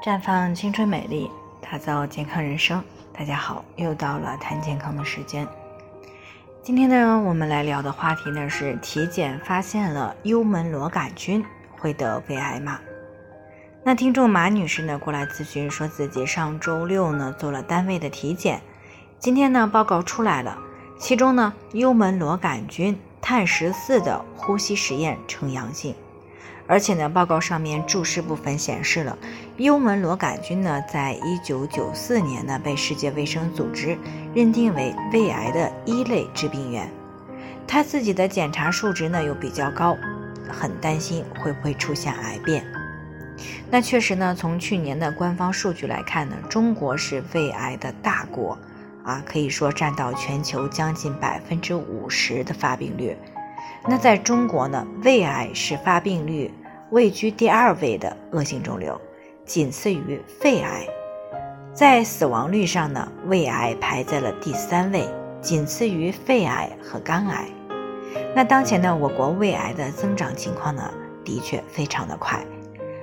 绽放青春美丽，打造健康人生。大家好，又到了谈健康的时间。今天呢，我们来聊的话题呢是体检发现了幽门螺杆菌，会得胃癌吗？那听众马女士呢过来咨询，说自己上周六呢做了单位的体检，今天呢报告出来了，其中呢幽门螺杆菌碳十四的呼吸实验呈阳性。而且呢，报告上面注释部分显示了，幽门螺杆菌呢，在一九九四年呢，被世界卫生组织认定为胃癌的一类致病源。他自己的检查数值呢又比较高，很担心会不会出现癌变。那确实呢，从去年的官方数据来看呢，中国是胃癌的大国，啊，可以说占到全球将近百分之五十的发病率。那在中国呢，胃癌是发病率位居第二位的恶性肿瘤，仅次于肺癌。在死亡率上呢，胃癌排在了第三位，仅次于肺癌和肝癌。那当前呢，我国胃癌的增长情况呢，的确非常的快。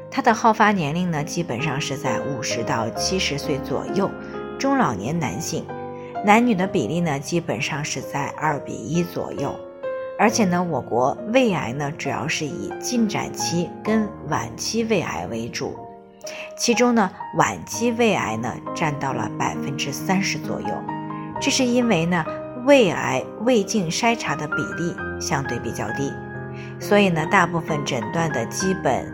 它的好发年龄呢，基本上是在五十到七十岁左右，中老年男性，男女的比例呢，基本上是在二比一左右。而且呢，我国胃癌呢主要是以进展期跟晚期胃癌为主，其中呢晚期胃癌呢占到了百分之三十左右，这是因为呢胃癌胃镜筛查的比例相对比较低，所以呢大部分诊断的基本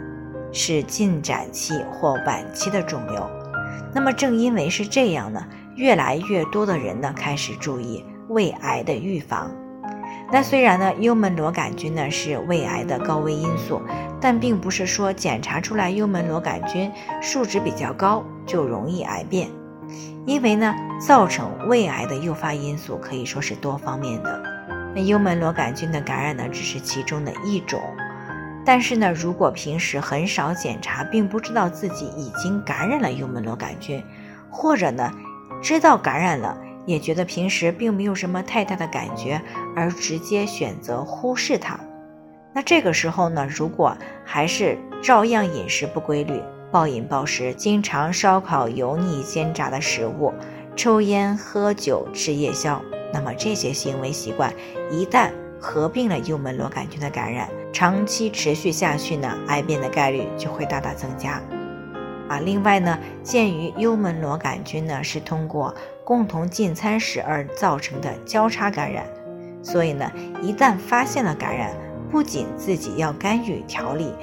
是进展期或晚期的肿瘤。那么正因为是这样呢，越来越多的人呢开始注意胃癌的预防。那虽然呢，幽门螺杆菌呢是胃癌的高危因素，但并不是说检查出来幽门螺杆菌数值比较高就容易癌变，因为呢，造成胃癌的诱发因素可以说是多方面的。那幽门螺杆菌的感染呢，只是其中的一种，但是呢，如果平时很少检查，并不知道自己已经感染了幽门螺杆菌，或者呢，知道感染了。也觉得平时并没有什么太大的感觉，而直接选择忽视它。那这个时候呢，如果还是照样饮食不规律、暴饮暴食，经常烧烤、油腻、煎炸的食物，抽烟、喝酒、吃夜宵，那么这些行为习惯一旦合并了幽门螺杆菌的感染，长期持续下去呢，癌变的概率就会大大增加。啊，另外呢，鉴于幽门螺杆菌呢是通过共同进餐时而造成的交叉感染，所以呢，一旦发现了感染，不仅自己要干预调理，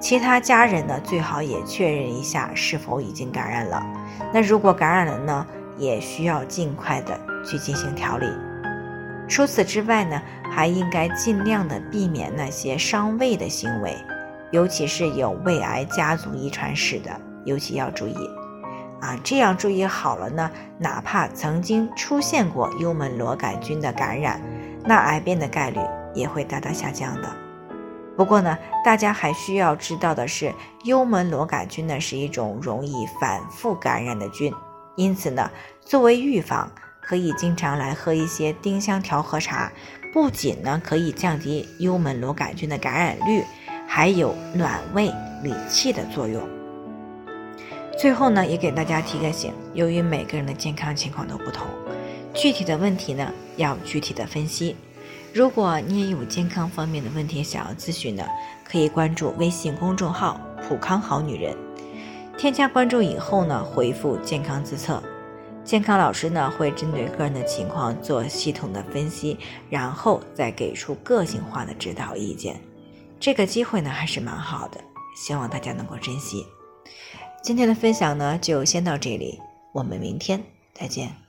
其他家人呢最好也确认一下是否已经感染了。那如果感染了呢，也需要尽快的去进行调理。除此之外呢，还应该尽量的避免那些伤胃的行为，尤其是有胃癌家族遗传史的。尤其要注意，啊，这样注意好了呢，哪怕曾经出现过幽门螺杆菌的感染，那癌变的概率也会大大下降的。不过呢，大家还需要知道的是，幽门螺杆菌呢是一种容易反复感染的菌，因此呢，作为预防，可以经常来喝一些丁香调和茶，不仅呢可以降低幽门螺杆菌的感染率，还有暖胃理气的作用。最后呢，也给大家提个醒：由于每个人的健康情况都不同，具体的问题呢要具体的分析。如果你也有健康方面的问题想要咨询的，可以关注微信公众号“普康好女人”，添加关注以后呢，回复“健康自测”，健康老师呢会针对个人的情况做系统的分析，然后再给出个性化的指导意见。这个机会呢还是蛮好的，希望大家能够珍惜。今天的分享呢，就先到这里，我们明天再见。